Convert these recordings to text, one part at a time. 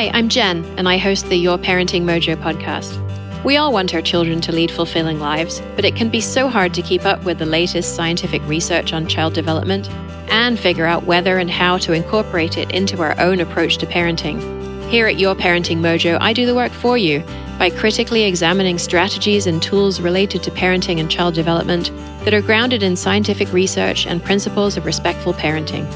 Hi, I'm Jen, and I host the Your Parenting Mojo podcast. We all want our children to lead fulfilling lives, but it can be so hard to keep up with the latest scientific research on child development and figure out whether and how to incorporate it into our own approach to parenting. Here at Your Parenting Mojo, I do the work for you by critically examining strategies and tools related to parenting and child development that are grounded in scientific research and principles of respectful parenting.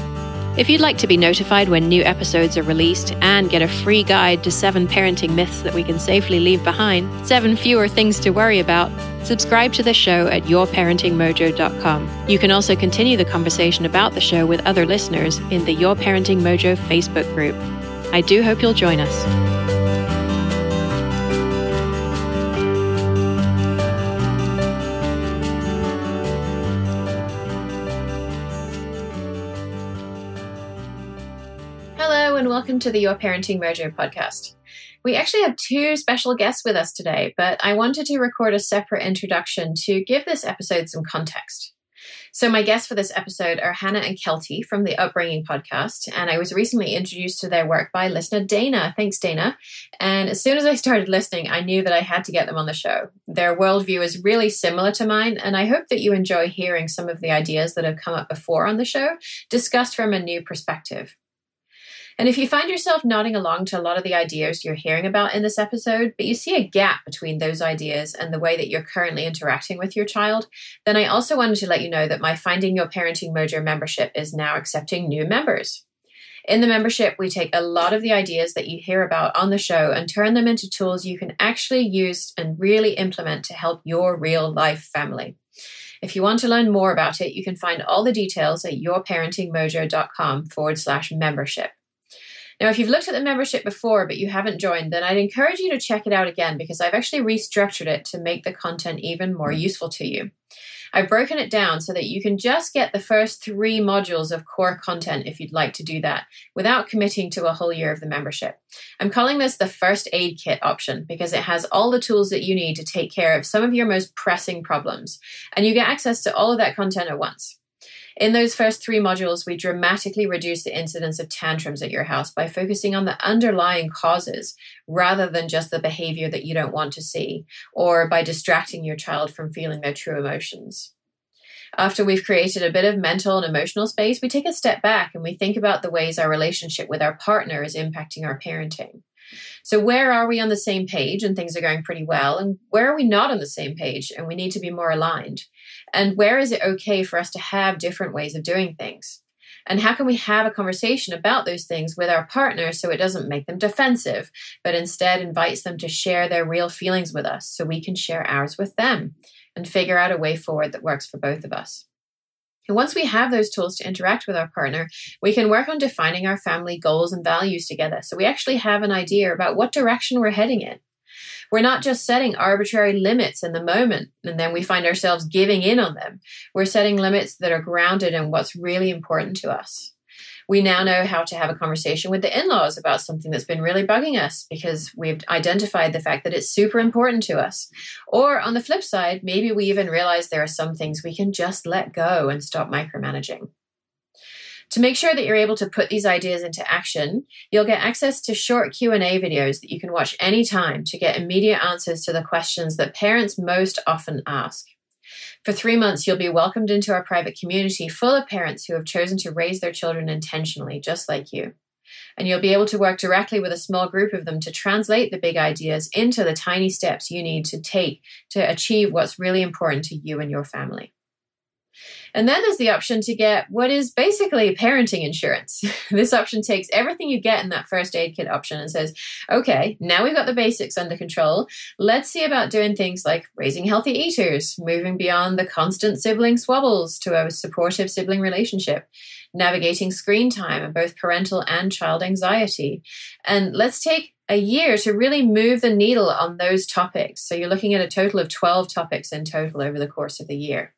If you'd like to be notified when new episodes are released and get a free guide to seven parenting myths that we can safely leave behind, seven fewer things to worry about, subscribe to the show at yourparentingmojo.com. You can also continue the conversation about the show with other listeners in the Your Parenting Mojo Facebook group. I do hope you'll join us. Welcome to the Your Parenting Mojo podcast. We actually have two special guests with us today, but I wanted to record a separate introduction to give this episode some context. So, my guests for this episode are Hannah and Kelty from the Upbringing podcast, and I was recently introduced to their work by listener Dana. Thanks, Dana. And as soon as I started listening, I knew that I had to get them on the show. Their worldview is really similar to mine, and I hope that you enjoy hearing some of the ideas that have come up before on the show discussed from a new perspective. And if you find yourself nodding along to a lot of the ideas you're hearing about in this episode, but you see a gap between those ideas and the way that you're currently interacting with your child, then I also wanted to let you know that my Finding Your Parenting Mojo membership is now accepting new members. In the membership, we take a lot of the ideas that you hear about on the show and turn them into tools you can actually use and really implement to help your real life family. If you want to learn more about it, you can find all the details at yourparentingmojo.com forward slash membership. Now, if you've looked at the membership before but you haven't joined, then I'd encourage you to check it out again because I've actually restructured it to make the content even more mm. useful to you. I've broken it down so that you can just get the first three modules of core content if you'd like to do that without committing to a whole year of the membership. I'm calling this the first aid kit option because it has all the tools that you need to take care of some of your most pressing problems, and you get access to all of that content at once. In those first three modules, we dramatically reduce the incidence of tantrums at your house by focusing on the underlying causes rather than just the behavior that you don't want to see, or by distracting your child from feeling their true emotions. After we've created a bit of mental and emotional space, we take a step back and we think about the ways our relationship with our partner is impacting our parenting. So, where are we on the same page and things are going pretty well? And where are we not on the same page and we need to be more aligned? And where is it okay for us to have different ways of doing things? And how can we have a conversation about those things with our partner so it doesn't make them defensive, but instead invites them to share their real feelings with us so we can share ours with them and figure out a way forward that works for both of us? And once we have those tools to interact with our partner, we can work on defining our family goals and values together. So we actually have an idea about what direction we're heading in. We're not just setting arbitrary limits in the moment and then we find ourselves giving in on them. We're setting limits that are grounded in what's really important to us we now know how to have a conversation with the in laws about something that's been really bugging us because we've identified the fact that it's super important to us. Or on the flip side, maybe we even realize there are some things we can just let go and stop micromanaging. To make sure that you're able to put these ideas into action, you'll get access to short Q&A videos that you can watch anytime to get immediate answers to the questions that parents most often ask. For three months, you'll be welcomed into our private community full of parents who have chosen to raise their children intentionally, just like you. And you'll be able to work directly with a small group of them to translate the big ideas into the tiny steps you need to take to achieve what's really important to you and your family. And then there's the option to get what is basically parenting insurance. this option takes everything you get in that first aid kit option and says, okay, now we've got the basics under control. Let's see about doing things like raising healthy eaters, moving beyond the constant sibling squabbles to a supportive sibling relationship, navigating screen time and both parental and child anxiety. And let's take a year to really move the needle on those topics. So you're looking at a total of 12 topics in total over the course of the year.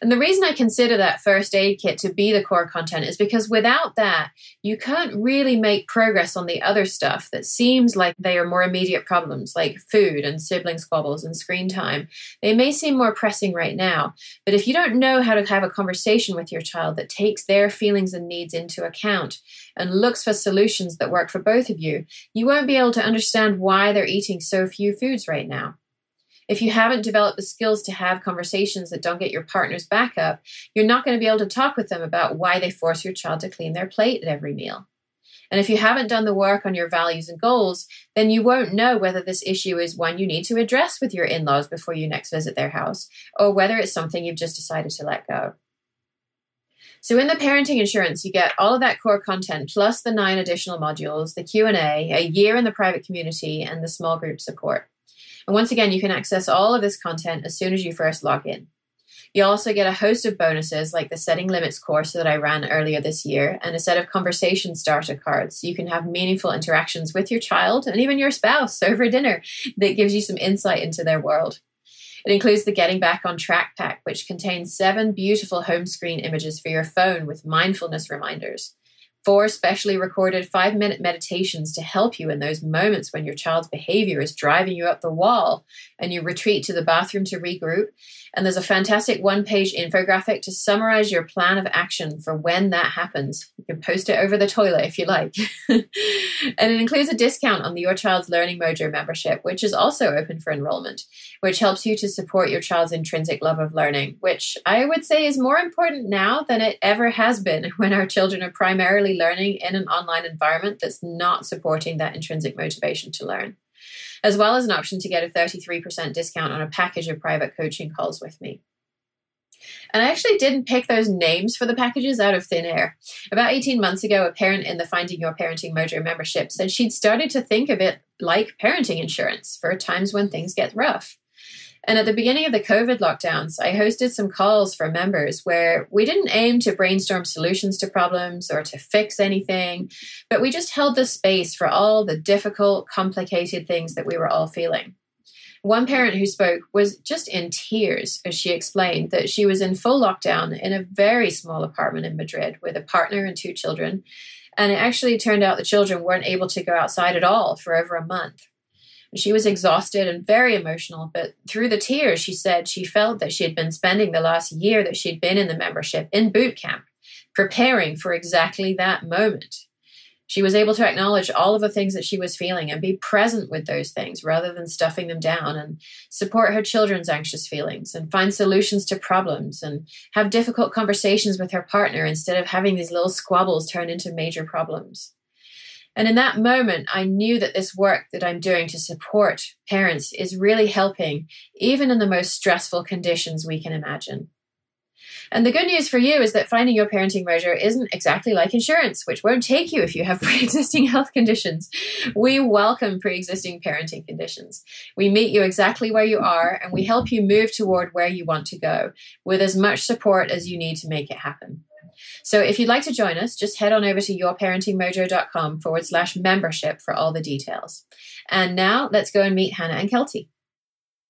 And the reason I consider that first aid kit to be the core content is because without that, you can't really make progress on the other stuff that seems like they are more immediate problems, like food and sibling squabbles and screen time. They may seem more pressing right now, but if you don't know how to have a conversation with your child that takes their feelings and needs into account and looks for solutions that work for both of you, you won't be able to understand why they're eating so few foods right now. If you haven't developed the skills to have conversations that don't get your partner's back up, you're not going to be able to talk with them about why they force your child to clean their plate at every meal. And if you haven't done the work on your values and goals, then you won't know whether this issue is one you need to address with your in laws before you next visit their house, or whether it's something you've just decided to let go. So in the parenting insurance, you get all of that core content plus the nine additional modules, the Q&A, a year in the private community, and the small group support. And once again, you can access all of this content as soon as you first log in. You also get a host of bonuses like the Setting Limits course that I ran earlier this year and a set of conversation starter cards so you can have meaningful interactions with your child and even your spouse over dinner that gives you some insight into their world. It includes the Getting Back on Track pack, which contains seven beautiful home screen images for your phone with mindfulness reminders four specially recorded five minute meditations to help you in those moments when your child's behavior is driving you up the wall and you retreat to the bathroom to regroup. And there's a fantastic one page infographic to summarize your plan of action for when that happens. You can post it over the toilet if you like. and it includes a discount on the Your Child's Learning Mojo membership, which is also open for enrollment, which helps you to support your child's intrinsic love of learning, which I would say is more important now than it ever has been when our children are primarily learning in an online environment that's not supporting that intrinsic motivation to learn, as well as an option to get a 33% discount on a package of private coaching calls with me. And I actually didn't pick those names for the packages out of thin air. About 18 months ago, a parent in the Finding Your Parenting Mojo membership said she'd started to think of it like parenting insurance for times when things get rough. And at the beginning of the COVID lockdowns, I hosted some calls for members where we didn't aim to brainstorm solutions to problems or to fix anything, but we just held the space for all the difficult, complicated things that we were all feeling. One parent who spoke was just in tears as she explained that she was in full lockdown in a very small apartment in Madrid with a partner and two children. And it actually turned out the children weren't able to go outside at all for over a month. She was exhausted and very emotional, but through the tears, she said she felt that she had been spending the last year that she'd been in the membership in boot camp, preparing for exactly that moment. She was able to acknowledge all of the things that she was feeling and be present with those things rather than stuffing them down and support her children's anxious feelings and find solutions to problems and have difficult conversations with her partner instead of having these little squabbles turn into major problems. And in that moment, I knew that this work that I'm doing to support parents is really helping, even in the most stressful conditions we can imagine. And the good news for you is that finding your parenting mojo isn't exactly like insurance, which won't take you if you have pre existing health conditions. We welcome pre existing parenting conditions. We meet you exactly where you are and we help you move toward where you want to go with as much support as you need to make it happen. So if you'd like to join us, just head on over to yourparentingmojo.com forward slash membership for all the details. And now let's go and meet Hannah and Kelty.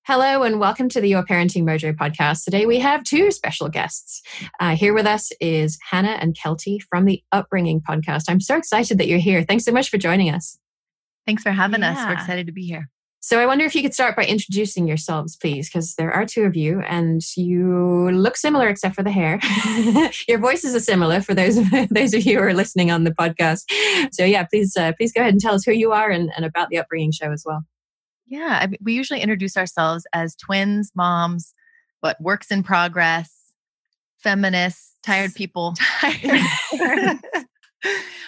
Hello and welcome to the Your Parenting Mojo podcast. Today we have two special guests. Uh, here with us is Hannah and Kelty from the Upbringing podcast. I'm so excited that you're here. Thanks so much for joining us. Thanks for having yeah. us. We're excited to be here. So I wonder if you could start by introducing yourselves, please, because there are two of you and you look similar except for the hair. Your voices are similar for those of, those of you who are listening on the podcast. So yeah, please uh, please go ahead and tell us who you are and, and about the upbringing show as well. Yeah, I, we usually introduce ourselves as twins, moms, but works in progress, feminists, tired people, tired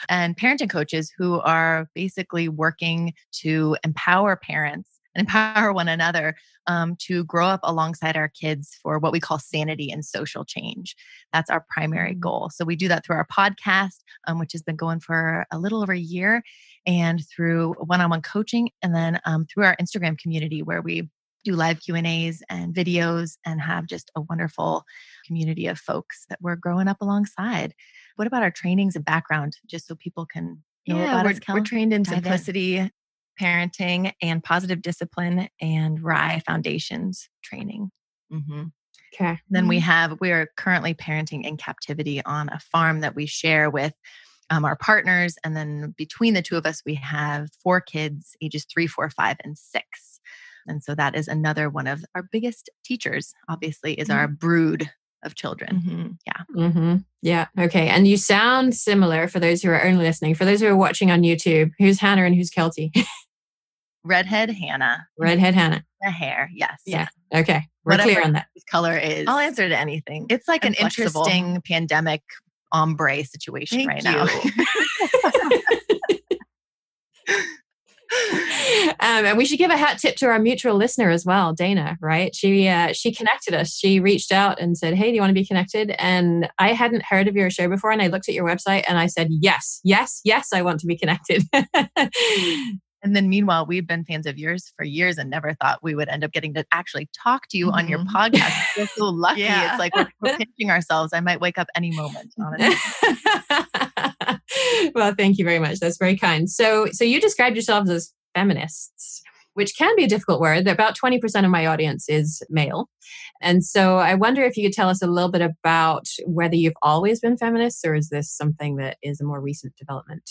and parenting coaches who are basically working to empower parents and empower one another um, to grow up alongside our kids for what we call sanity and social change. That's our primary mm. goal. So we do that through our podcast, um, which has been going for a little over a year, and through one-on-one coaching, and then um, through our Instagram community where we do live Q and videos and have just a wonderful community of folks that we're growing up alongside. What about our trainings and background, just so people can know yeah, about we're, us? We're trained in simplicity, in. parenting, and positive discipline, and RIE Foundations training. Mm-hmm. Okay. Then we have, we are currently parenting in captivity on a farm that we share with um, our partners. And then between the two of us, we have four kids, ages three, four, five, and six. And so that is another one of our biggest teachers, obviously, is our brood of children. Mm-hmm. Yeah. Mm-hmm. Yeah. Okay. And you sound similar for those who are only listening. For those who are watching on YouTube, who's Hannah and who's Kelty? Redhead Hannah. Redhead Hannah. The hair. Yes. Yeah. Okay. We're Whatever clear on that. color is. I'll answer to anything. It's like an flexible. interesting pandemic ombre situation Thank right you. now. um, and we should give a hat tip to our mutual listener as well, Dana. Right? She uh, she connected us. She reached out and said, "Hey, do you want to be connected?" And I hadn't heard of your show before, and I looked at your website and I said, "Yes, yes, yes, I want to be connected." And then meanwhile, we've been fans of yours for years and never thought we would end up getting to actually talk to you on your Mhm. podcast. We're so lucky. Yeah. It's like we're, we're pinching ourselves. I might wake up any moment. Honestly. Well, thank you very much. That's very kind. So, so you described yourselves as feminists, which can be a difficult word. About 20% of my audience is male. And so I wonder if you could tell us a little bit about whether you've always been feminists or is this something that is a more recent development?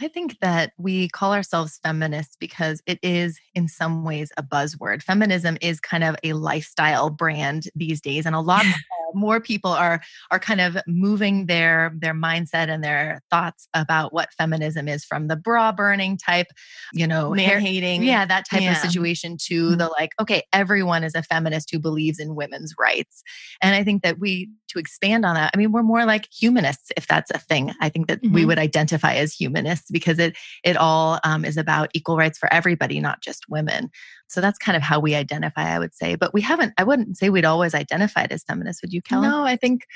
I think that we call ourselves feminists because it is, in some ways, a buzzword. Feminism is kind of a lifestyle brand these days, and a lot more people are are kind of moving their their mindset and their thoughts about what feminism is from the bra burning type, you know, hair- Man hating. yeah, that type Yeah. of situation to Mhm. the like, okay, everyone is a feminist who believes in women's rights. And I think that we, to expand on that, I mean, we're more like humanists, if that's a thing. I think that we Mhm. would identify as humanists because it it all um, is about equal rights for everybody, not just women. So that's kind of how we identify, I would say. But we haven't, I wouldn't say we'd always identified as feminists. Would you, Kelty? No, I think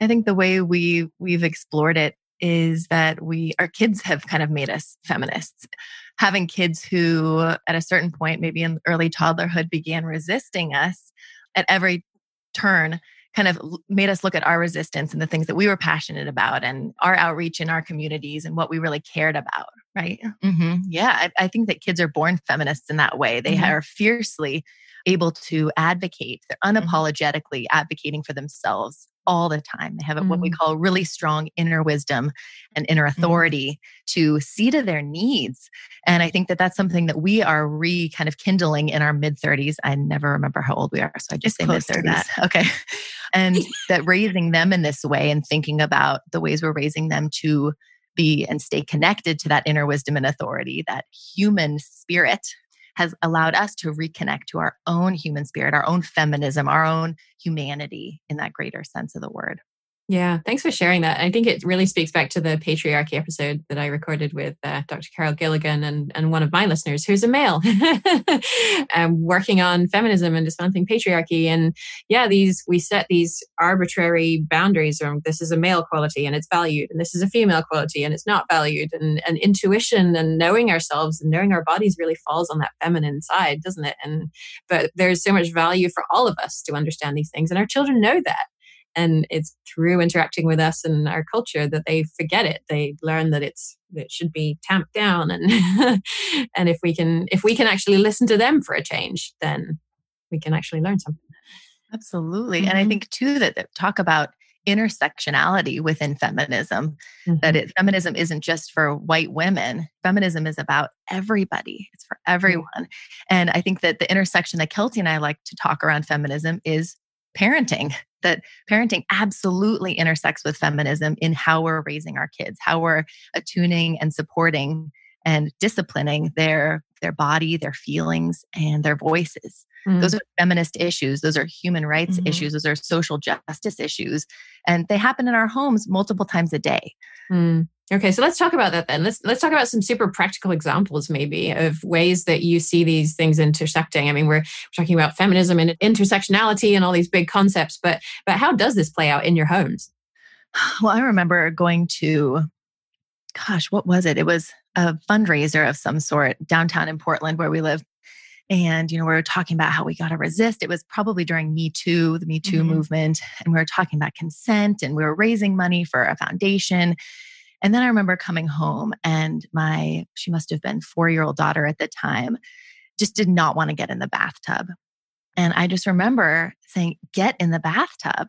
I think the way we we've explored it is that we our kids have kind of made us feminists. Having kids who at a certain point, maybe in early toddlerhood, began resisting us at every turn kind of made us look at our resistance and the things that we were passionate about and our outreach in our communities and what we really cared about right hmm Yeah, I, I think that kids are born feminists in that way. They Mhm. are fiercely able to advocate. They're unapologetically advocating for themselves all the time. They have what we Mhm. call really strong inner wisdom and inner authority to see to their needs. And I think that that's something that we are re kind of kindling in our mid 30s. I never remember how old we are, so I just say mid 30s. Okay. And that raising them in this way and thinking about the ways we're raising them to be and stay connected to that inner wisdom and authority, that human spirit has allowed us to reconnect to our own human spirit, our own feminism, our own humanity in that greater sense of the word. Yeah, thanks for sharing that. I think it really speaks back to the patriarchy episode that I recorded with uh, Dr. Carol Gilligan and, and one of my listeners who's a male, um, working on feminism and dismantling patriarchy. And yeah, these we set these arbitrary boundaries. From this is a male quality and it's valued, and this is a female quality and it's not valued. And, and intuition and knowing ourselves and knowing our bodies really falls on that feminine side, doesn't it? And but there's so much value for all of us to understand these things, and our children know that and it's through interacting with us and our culture that they forget it they learn that it's it should be tamped down and and if we can if we can actually listen to them for a change then we can actually learn something Absolutely. And I Mhm. think too that, that talk about intersectionality within feminism, Mm-hmm. that it, feminism isn't just for white women. Feminism is about everybody. It's for everyone. And I think that the intersection that Kelty and I like to talk around feminism is parenting. That parenting absolutely intersects with feminism in how we're raising our kids, how we're attuning and supporting and disciplining their their body, their feelings, and their voices. Those are feminist issues. Those are human rights Mhm. issues. Those are social justice issues. And they happen in our homes multiple times a day. Mm. Okay, so let's talk about that then. Let's let's talk about some super practical examples, maybe, of ways that you see these things intersecting. I mean, we're, we're talking about feminism and intersectionality and all these big concepts, but but how does this play out in your homes? Well, I remember going to, gosh, what was it? It was a fundraiser of some sort downtown in Portland where we live. And, you know, we were talking about how we got to resist. It was probably during Me Too, the Me Too Mhm. movement. And we were talking about consent and we were raising money for a foundation. And then I remember coming home and my, she must have been four year old daughter at the time, just did not want to get in the bathtub. And I just remember saying, get in the bathtub.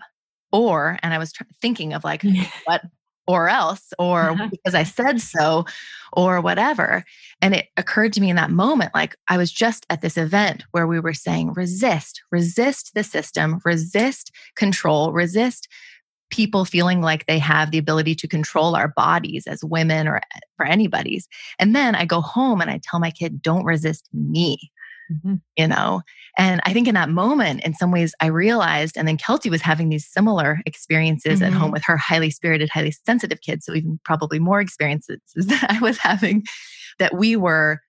Or, and I was tr- thinking of like, what or else, or uh-huh. because I said so, or whatever. And it occurred to me in that moment like I was just at this event where we were saying, resist, resist the system, resist control, resist people feeling like they have the ability to control our bodies as women or for anybody's. And then I go home and I tell my kid, don't resist me. Mm-hmm. You know, and I think in that moment, in some ways, I realized, and then Kelty was having these similar experiences mm-hmm. at home mm-hmm. with her highly spirited, highly sensitive kids. So, even probably more experiences that I was having, that we were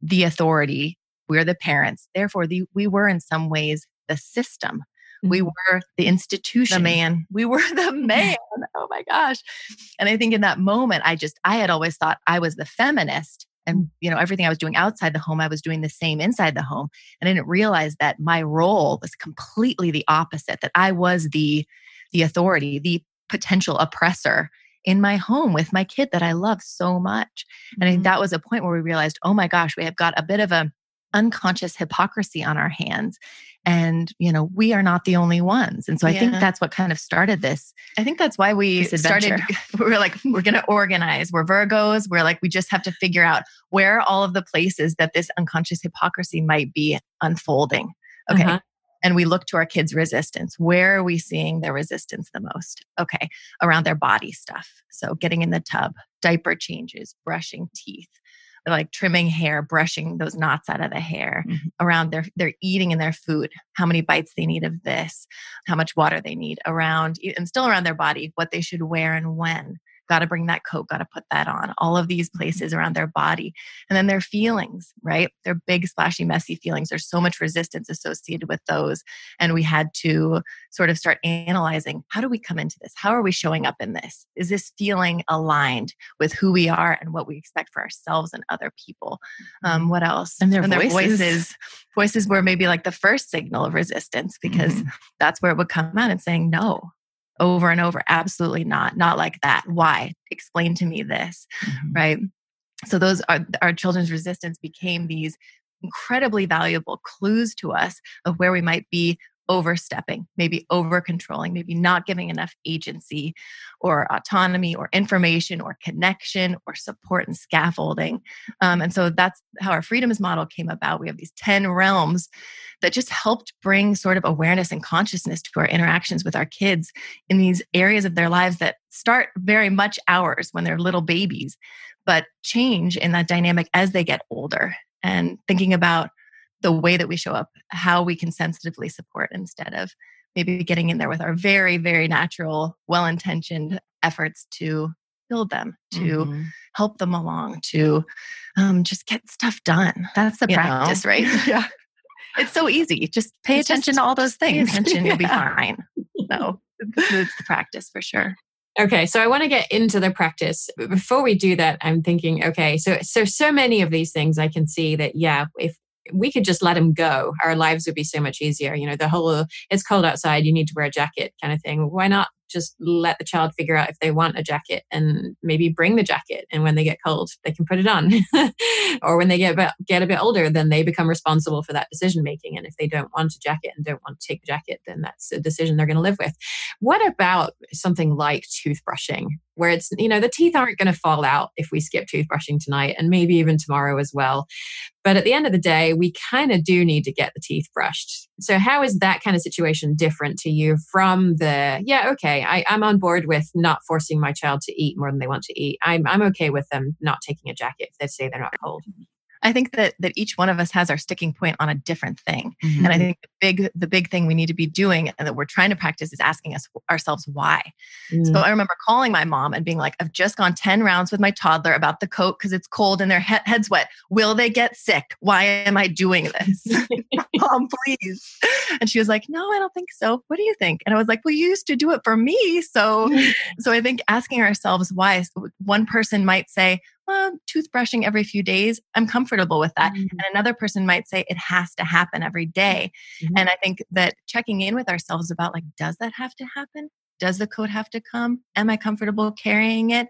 the authority, we're the parents. Therefore, the, we were in some ways the system. Mm-hmm. We were the institution. The man. We were the man. oh my gosh. And I think in that moment, I just, I had always thought I was the feminist and you know everything i was doing outside the home i was doing the same inside the home and i didn't realize that my role was completely the opposite that i was the the authority the potential oppressor in my home with my kid that i love so much and I think mm-hmm. that was a point where we realized oh my gosh we have got a bit of a unconscious hypocrisy on our hands and you know we are not the only ones. And so i think that's what kind of started this i think that's why we started we are like we're going to organize. We're virgos. We're like we just have to figure out where are all of the places that this unconscious hypocrisy might be unfolding. Okay. Uh-huh. and we look to our kids resistance. Where are we seeing their resistance the most? Okay. Around their body stuff. So getting in the tub diaper changes brushing teeth like trimming hair, brushing those knots out of the hair, mm-hmm. around their their eating and their food, how many bites they need of this, how much water they need, around and still around their body, what they should wear and when got to bring that coat, got to put that on, all of these places around their body. And then their feelings, right? Their big, splashy, messy feelings. There's so much resistance associated with those. And we had to sort of start analyzing how do we come into this? How are we showing up in this? Is this feeling aligned with who we are and what we expect for ourselves and other people? Um, what else? And their, and voices. their voices. Voices were maybe like the first signal of resistance because mm-hmm. that's where it would come out and saying no over and over absolutely not not like that. Why? Explain to me this mm-hmm. right? So those are our children's resistance became these incredibly valuable clues to us of where we might be overstepping, maybe over controlling, maybe not giving enough agency or autonomy or information or connection or support and scaffolding. Um, and so that's how our freedoms model came about. We have these 10 realms that just helped bring sort of awareness and consciousness to our interactions with our kids in these areas of their lives that start very much ours when they're little babies, but change in that dynamic as they get older. And thinking about the way that we show up, how we can sensitively support instead of maybe getting in there with our very, very natural, well intentioned efforts to build them, to mm-hmm. help them along, to um, just get stuff done. That's the practice, know? right? yeah. It's so easy. Just pay it's attention just, to all those things. Pay attention, you'll be fine. No, it's the practice for sure. Okay, so I want to get into the practice. Before we do that, I'm thinking, okay, so so so many of these things I can see that yeah, if we could just let them go, our lives would be so much easier. You know, the whole it's cold outside, you need to wear a jacket kind of thing. Why not just let the child figure out if they want a jacket and maybe bring the jacket and when they get cold they can put it on or when they get a bit, get a bit older then they become responsible for that decision making and if they don't want a jacket and don't want to take a jacket then that's a decision they're going to live with what about something like toothbrushing where it's you know the teeth aren't going to fall out if we skip toothbrushing tonight and maybe even tomorrow as well but at the end of the day we kind of do need to get the teeth brushed so how is that kind of situation different to you from the yeah okay I, I'm on board with not forcing my child to eat more than they want to eat. I'm, I'm okay with them not taking a jacket if they say they're not cold. I think that that each one of us has our sticking point on a different thing. Mm-hmm. And I think the big the big thing we need to be doing and that we're trying to practice is asking us ourselves why. Mm-hmm. So I remember calling my mom and being like, I've just gone 10 rounds with my toddler about the coat because it's cold and their he- head's wet. Will they get sick? Why am I doing this? mom, please. And she was like, No, I don't think so. What do you think? And I was like, Well, you used to do it for me. So so I think asking ourselves why one person might say, well, toothbrushing every few days, I'm comfortable with that. Mm-hmm. And another person might say it has to happen every day. Mm-hmm. And I think that checking in with ourselves about like, does that have to happen? Does the coat have to come? Am I comfortable carrying it?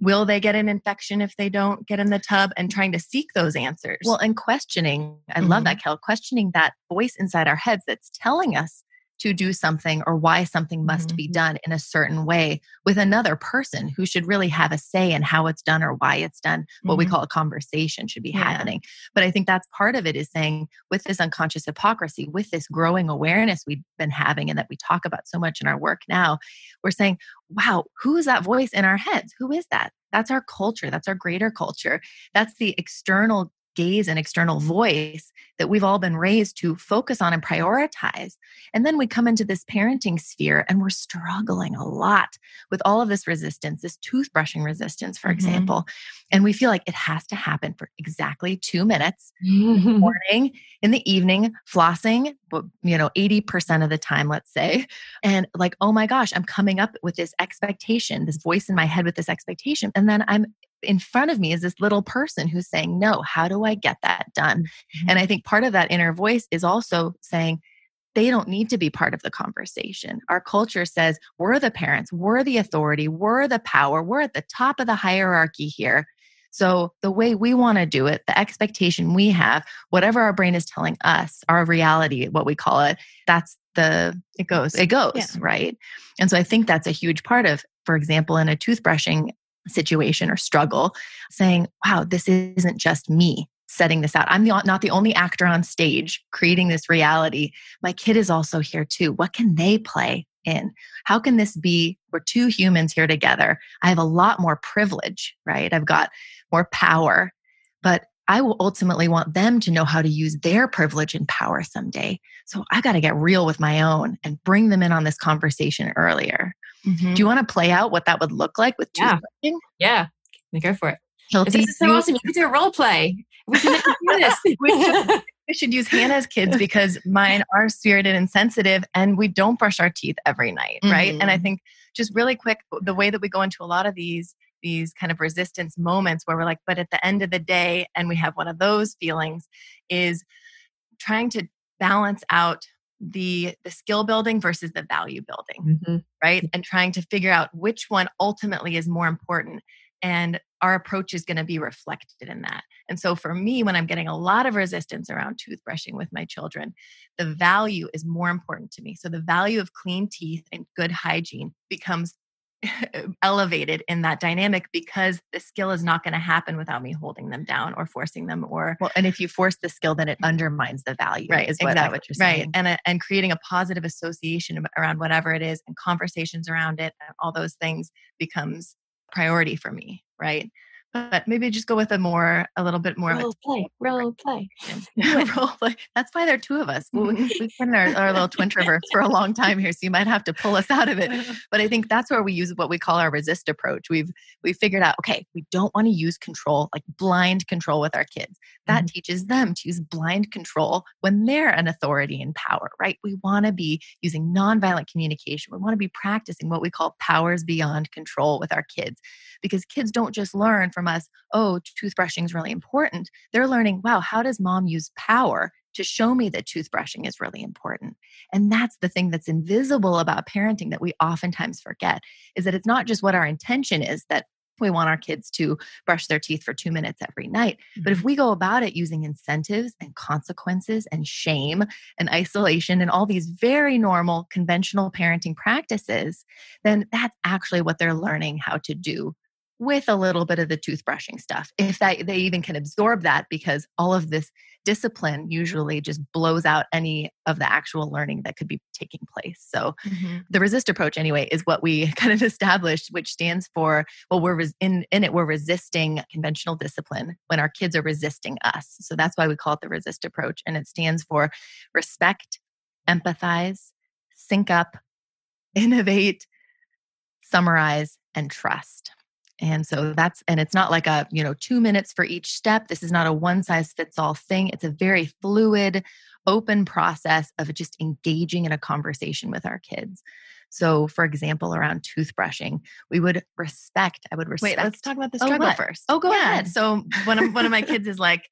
will they get an infection if they don't get in the tub and trying to seek those answers Well, and questioning, I love that, Kel, questioning that voice inside our heads that's telling us to do something or why something must be Mhm. done in a certain way with another person who should really have a say in how it's done or why it's done. What we Mhm. call a conversation should be Yeah. happening. But I think that's part of it is saying with this unconscious hypocrisy, with this growing awareness we've been having and that we talk about so much in our work now, we're saying, wow, who is that voice in our heads? Who is that? That's our culture. That's our greater culture. That's the external gaze and external voice that we've all been raised to focus on and prioritize. And then we come into this parenting sphere and we're struggling a lot with all of this resistance, this toothbrushing resistance, for Mhm. example. And we feel like it has to happen for exactly two minutes morning, in the evening, flossing, you know, 80% of the time, let's say. And like, oh my gosh, I'm coming up with this expectation, this voice in my head with this expectation. And then I'm in front of me is this little person who's saying, no, how do I get that done? Mhm. And I think part of that inner voice is also saying, they don't need to be part of the conversation. Our culture says we're the parents, we're the authority, we're the power, we're at the top of the hierarchy here. So, the way we want to do it, the expectation we have, whatever our brain is telling us, our reality, what we call it, that's the it goes it goes, Yeah. right? And so I think that's a huge part of, for example, in a toothbrushing situation or struggle, saying, wow, this isn't just me setting this out. I'm the, not the only actor on stage creating this reality. My kid is also here too. What can they play in? How can this be? We're two humans here together. I have a lot more privilege, right? I've got more power, but I will ultimately want them to know how to use their privilege and power someday. So I got to get real with my own and bring them in on this conversation earlier. Mhm. Do you want to play out what that would look like with Yeah. toothbrushing? yeah, go for it. Kelty, This is so awesome. You could do a role play. We should do this. We should. we should use Hannah's kids because mine are spirited and sensitive, and we don't brush our teeth every night, right? And I Mhm. think just really quick, the way that we go into a lot of these these kind of resistance moments where we're like, but at the end of the day, and we have one of those feelings, is trying to balance out the the skill building versus the value building Mhm. right? And trying to figure out which one ultimately is more important. And our approach is going to be reflected in that. And so for me, when I'm getting a lot of resistance around toothbrushing with my children, the value is more important to me. So the value of clean teeth and good hygiene becomes elevated in that dynamic because the skill is not going to happen without me holding them down or forcing them or well, and if you force the skill, then it mm-hmm. undermines the value. right is what, exactly what you're saying. right and a, and creating a positive association around whatever it is and conversations around it and all those things becomes priority for me right but maybe just go with a more a little bit more of a play. Role play. role play. That's why there are two of us. We- mm-hmm. We've been our, our little twin traverse for a long time here, so you might have to pull us out of it. Uh-huh. But I think that's where we use what we call our resist approach. We've we've figured out, okay, we don't want to use control, like blind control with our kids. That mm-hmm. teaches them to use blind control when they're an authority and power, right? We want to be using nonviolent communication. We want to be practicing what we call powers beyond control with our kids. Because kids don't just learn from us, oh, toothbrushing is really important. They're learning, wow, how does mom use power to show me that toothbrushing is really important. And that's the thing that's invisible about parenting that we oftentimes forget is that it's not just what our intention is that we want our kids to brush their teeth for two minutes every night. But if mm-hmm. we go about it using incentives and consequences and shame and isolation and all these very normal conventional parenting practices, then that's actually what they're learning how to do with a little bit of the toothbrushing stuff. If that they even can absorb that because all of this discipline usually just blows out any of the actual learning that could be taking place. So mm-hmm. the resist approach anyway is what we kind of established which stands for well we're res- in in it we're resisting conventional discipline when our kids are resisting us. So that's why we call it the resist approach and it stands for respect, empathize, sync up, innovate, summarize and trust. And so that's, and it's not like a, you know, two minutes for each step. This is not a one size fits all thing. It's a very fluid, open process of just engaging in a conversation with our kids. So, for example, around toothbrushing, we would respect, I would respect. Wait, let's talk about the Oh, struggle what? first. Oh, go Yeah, ahead. So one of one of my kids is like,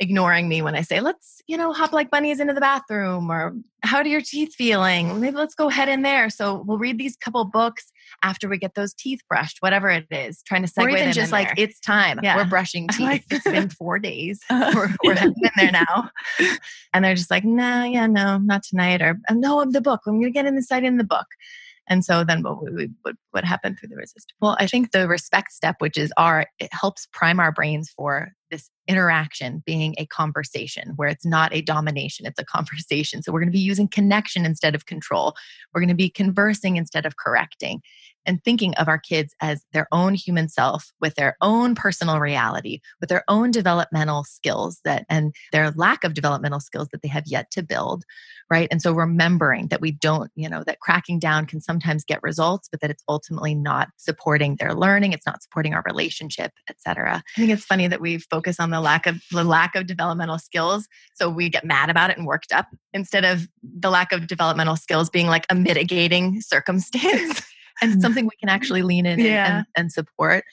ignoring me when I say, let's, you know, hop like bunnies into the bathroom or how are your teeth feeling? Maybe let's go head in there. So we'll read these couple books after we get those teeth brushed, whatever it is, trying to segue or even just like there. it's time. Yeah. We're brushing teeth. like, it's been four days. We're, we're in there now. And they're just like, nah, yeah, no, not tonight. Or "Um, no, of the book. I'm going to get inside in the book. And so then what, we, what, what happened through the resistance? Well, I think the respect step, which is our, it helps prime our brains for this interaction being a conversation where it's not a domination, it's a conversation. So we're going to be using connection instead of control. We're going to be conversing instead of correcting and thinking of our kids as their own human self with their own personal reality, with their own developmental skills that and their lack of developmental skills that they have yet to build, right? And so remembering that we don't, you know, that cracking down can sometimes get results, but that it's ultimately not supporting their learning, it's not supporting our relationship, etc. I think it's funny that we focus on the lack of the lack of developmental skills. So we get mad about it and worked up instead of the lack of developmental skills being like a mitigating circumstance. And mm-hmm. something we can actually lean in and- Yeah. and, and support.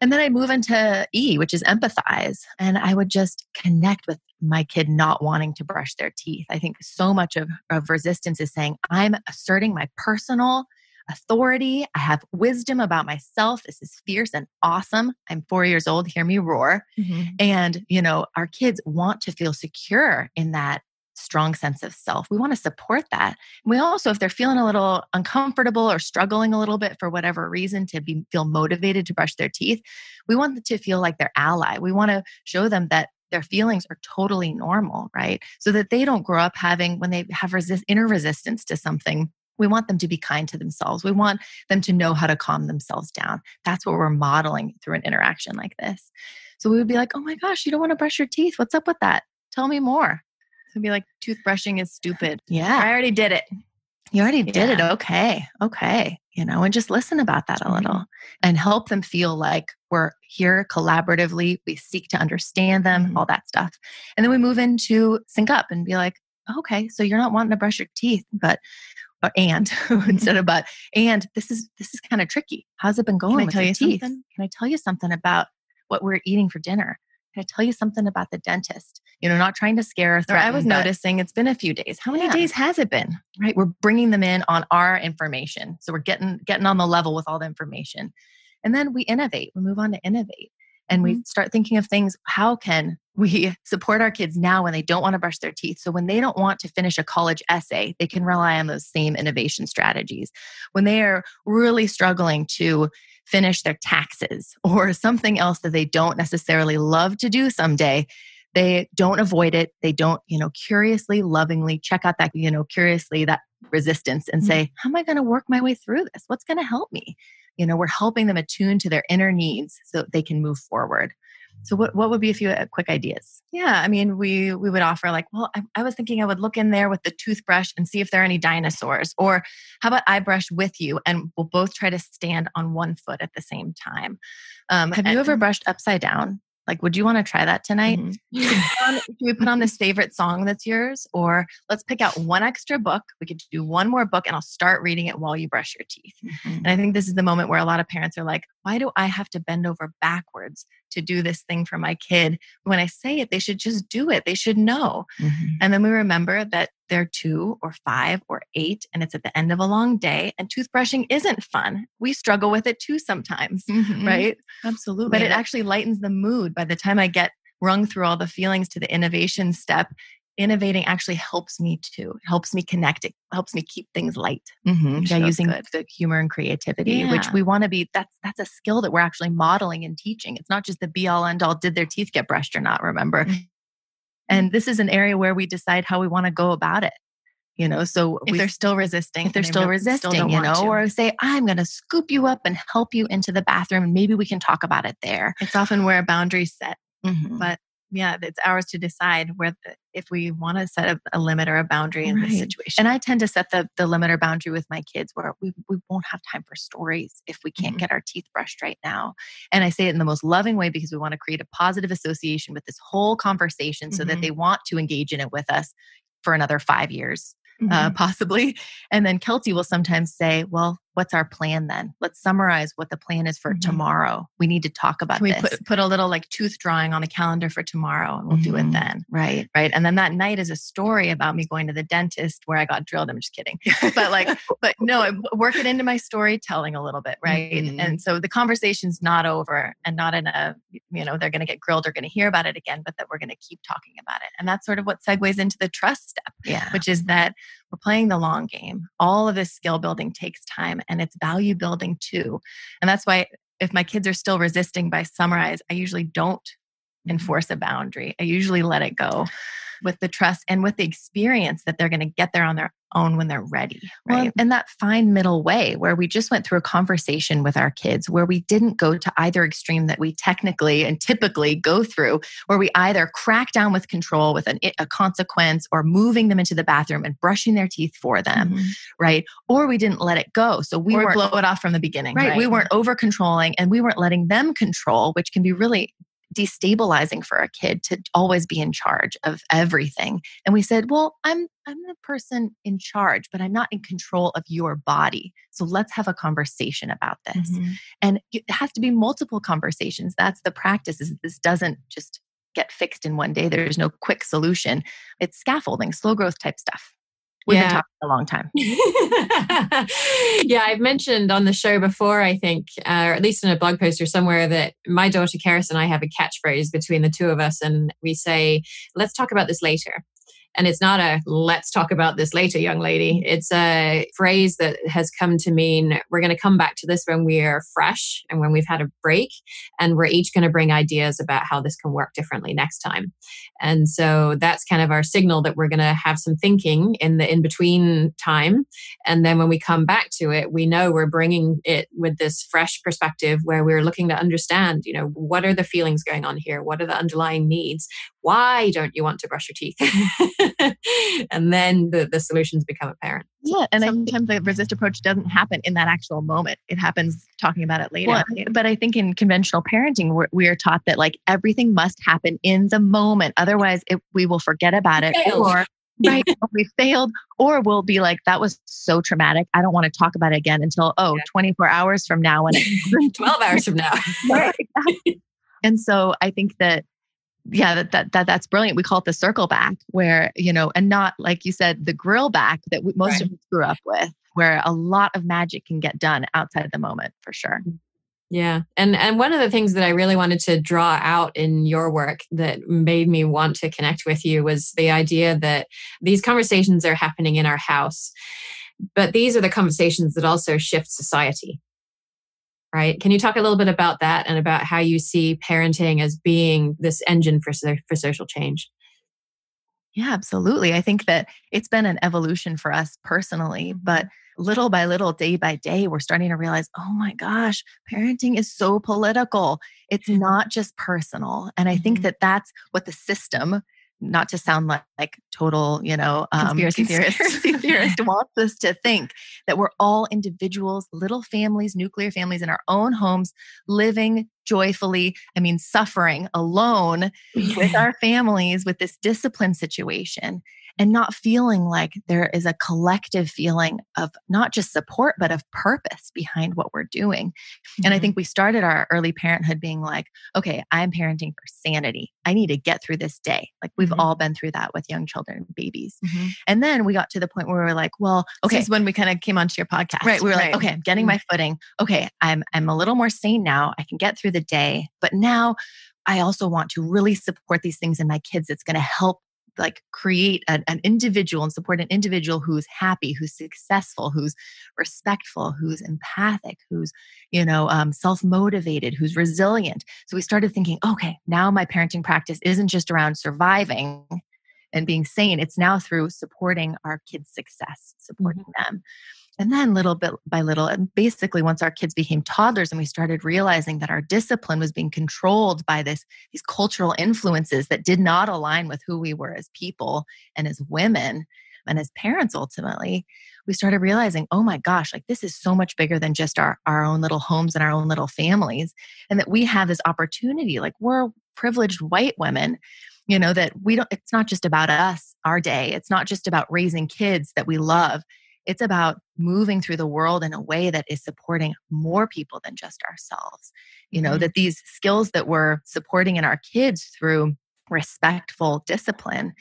And then I move into E, which is empathize. And I would just connect with my kid not wanting to brush their teeth. I think so much of, of resistance is saying, I'm asserting my personal authority. I have wisdom about myself. This is fierce and awesome. I'm four years old. Hear me roar. Mm-hmm. And, you know, our kids want to feel secure in that strong sense of self. We want to support that. We also, if they're feeling a little uncomfortable or struggling a little bit for whatever reason to be feel motivated to brush their teeth, we want them to feel like their ally. We want to show them that their feelings are totally normal, right? So that they don't grow up having when they have resist, inner resistance to something. We want them to be kind to themselves. We want them to know how to calm themselves down. That's what we're modeling through an interaction like this. So we would be like, "Oh my gosh, you don't want to brush your teeth. What's up with that? Tell me more." So be like, toothbrushing is stupid. Yeah. I already did it. You already did it. Okay. Okay. You know, and just listen about that a little and help them feel like we're here collaboratively. We seek to understand them, Mhm. all that stuff. And then we move into sync up and be like, okay, so you're not wanting to brush your teeth, but or and instead of but and this is this is kind of tricky. How's it been going Can I with tell you teeth? something? Can I tell you something about what we're eating for dinner? Can I tell you something about the dentist? You know, not trying to scare or threaten. I was noticing it's been a few days. How many Yeah. days has it been? right we're bringing them in on our information so we're getting getting on the level with all the information and then we innovate we move on to innovate and we mm-hmm. start thinking of things how can we support our kids now when they don't want to brush their teeth so when they don't want to finish a college essay they can rely on those same innovation strategies when they are really struggling to finish their taxes or something else that they don't necessarily love to do someday they don't avoid it. They don't you know curiously lovingly check out that you know curiously that resistance and say how am i going to work my way through this? What's going to help me? You know we're helping them attune to their inner needs so they can move forward. So what, what would be a few uh, quick ideas? Yeah, I mean, we we would offer like, well, I, I was thinking I would look in there with the toothbrush and see if there are any dinosaurs, or how about I brush with you and we'll both try to stand on one foot at the same time. Um, have you ever brushed upside down like would you want to try that tonight Mhm. Should we put on- should we put on this favorite song that's yours, or let's pick out one extra book. We could do one more book, and I'll start reading it while you brush your teeth. Mhm. And I think this is the moment where a lot of parents are like, why do I have to bend over backwards to do this thing for my kid? When I say it, they should just do it. They should know. Mhm. And then we remember that they're two or five or eight, and it's at the end of a long day, and toothbrushing isn't fun. We struggle with it too sometimes, Mhm. right? absolutely But it actually lightens the mood by the time I get rung through all the feelings to the innovation step. Innovating actually helps me too. It helps me connect. It helps me keep things light. Mhm. Yeah, using good. the humor and creativity, which we want to be. That's that's a skill that we're actually modeling and teaching. It's not just the be all end all. Did their teeth get brushed or not? Remember, Mhm. and this is an area where we decide how we want to go about it. You know, so If we- they're still resisting, if they're still really resisting, don't you know, to. or say I'm going to scoop you up and help you into the bathroom, and maybe we can talk about it there. it's often where a boundary's set. Mhm. But yeah, it's ours to decide where the, if we want to set a, a limit or a boundary in this situation. And I tend to set the the limit or boundary with my kids where we, we won't have time for stories if we can't Mhm. get our teeth brushed right now. And I say it in the most loving way because we want to create a positive association with this whole conversation so that Mhm. they want to engage in it with us for another five years. Uh, Mhm. possibly. And then Kelty will sometimes say, Well, what's our plan then? Let's summarize what the plan is for Mm-hmm. tomorrow. We need to talk about Can we this. put, put a little like tooth drawing on the calendar for tomorrow and we'll do it Mhm. then. Right, right. And then that night is a story about me going to the dentist where I got drilled. I'm just kidding. But like, but no, I work it into my storytelling a little bit, right? Mhm. And so the conversation's not over and not in a, you know, they're going to get grilled or going to hear about it again, but that we're going to keep talking about it. And that's sort of what segues into the trust step, Yeah. which is that we're playing the long game. All of this skill building takes time and it's value building too. And that's why if my kids are still resisting by summarize, I usually don't. Enforce a boundary. I usually let it go with the trust and with the experience that they're going to get there on their own when they're ready. Well, Right. and that fine middle way where we just went through a conversation with our kids where we didn't go to either extreme that we technically and typically go through, where we either crack down with control with an, a consequence or moving them into the bathroom and brushing their teeth for them, Mhm. right? Or we didn't let it go. So we or blow it off from the beginning. right, We weren't over controlling and we weren't letting them control, which can be really destabilizing for a kid to always be in charge of everything. And we said, "Well, I'm I'm the person in charge, but I'm not in control of your body. So let's have a conversation about this." Mhm. And it has to be multiple conversations. That's the practice is this doesn't just get fixed in one day. There's no quick solution. It's scaffolding, slow growth type stuff. We've Yeah. been talking a long time. yeah, I've mentioned on the show before, I think, uh, or at least in a blog post or somewhere, that my daughter Karis and I have a catchphrase between the two of us, and we say, let's talk about this later. And it's not a let's talk about this later, young lady. It's a phrase that has come to mean we're going to come back to this when we are fresh and when we've had a break. And we're each going to bring ideas about how this can work differently next time. And so that's kind of our signal that we're going to have some thinking in the in between time. And then when we come back to it, we know we're bringing it with this fresh perspective where we're looking to understand, you know, what are the feelings going on here? What are the underlying needs? Why don't you want to brush your teeth? and then the, the solutions become apparent. Yeah, and sometimes the resist approach doesn't happen in that actual moment. It happens talking about it later. Well, but I think in conventional parenting, we're, we are taught that like everything must happen in the moment. Otherwise, it, we will forget about it. Failed. Or, right, or we failed. Or we'll be like, that was so traumatic. I don't want to talk about it again until, oh, Yeah. 24 hours from now. When 12 hours from now. Right, exactly. And so I think that yeah, that, that that that's brilliant. We call it the circle back, where you know, and not like you said, the grill back that we, most of us grew up with, where a lot of magic can get done outside of the moment for sure. Mm. Yeah. And and one of the things that I really wanted to draw out in your work that made me want to connect with you was the idea that these conversations are happening in our house. But these are the conversations that also shift society. Right? Can you talk a little bit about that and about how you see parenting as being this engine for for social change? Yeah, absolutely. I think that it's been an evolution for us personally, but little by little, day by day, we're starting to realize, oh my gosh, parenting is so political. It's not just personal. And I think Mhm. that that's what the system, not to sound like, like total, you know, um, Conspiracy theorist. conspiracy theorist wants us to think that we're all individuals, little families, nuclear families in our own homes, living joyfully. I mean, suffering alone with our families with this discipline situation and not feeling like there is a collective feeling of not just support but of purpose behind what we're doing and i think we started our early parenthood being like okay i'm parenting for sanity i need to get through this day like we've Mhm. all been through that with young children and babies Mhm. and then we got to the point where we were like well Okay. okay This is when we kind of came onto your podcast. Right. We were Right. like, okay, I'm getting my footing. Okay, I'm I'm a little more sane now. I can get through the day. But now I also want to really support these things in my kids. It's going to help like create an, an individual and support an individual who's happy, who's successful, who's respectful, who's empathic, who's, you know, um, self-motivated, who's resilient. So we started thinking, okay, now my parenting practice isn't just around surviving and being sane. It's now through supporting our kids' success, supporting them. And then little bit by little, and basically once our kids became toddlers and we started realizing that our discipline was being controlled by this these cultural influences that did not align with who we were as people and as women and as parents ultimately, we started realizing, oh my gosh, like this is so much bigger than just our, our own little homes and our own little families. And that we have this opportunity, like we're privileged white women you know that we don't it's not just about us our day it's not just about raising kids that we love it's about moving through the world in a way that is supporting more people than just ourselves. You know, mm-hmm. that these skills that we're supporting in our kids through respectful discipline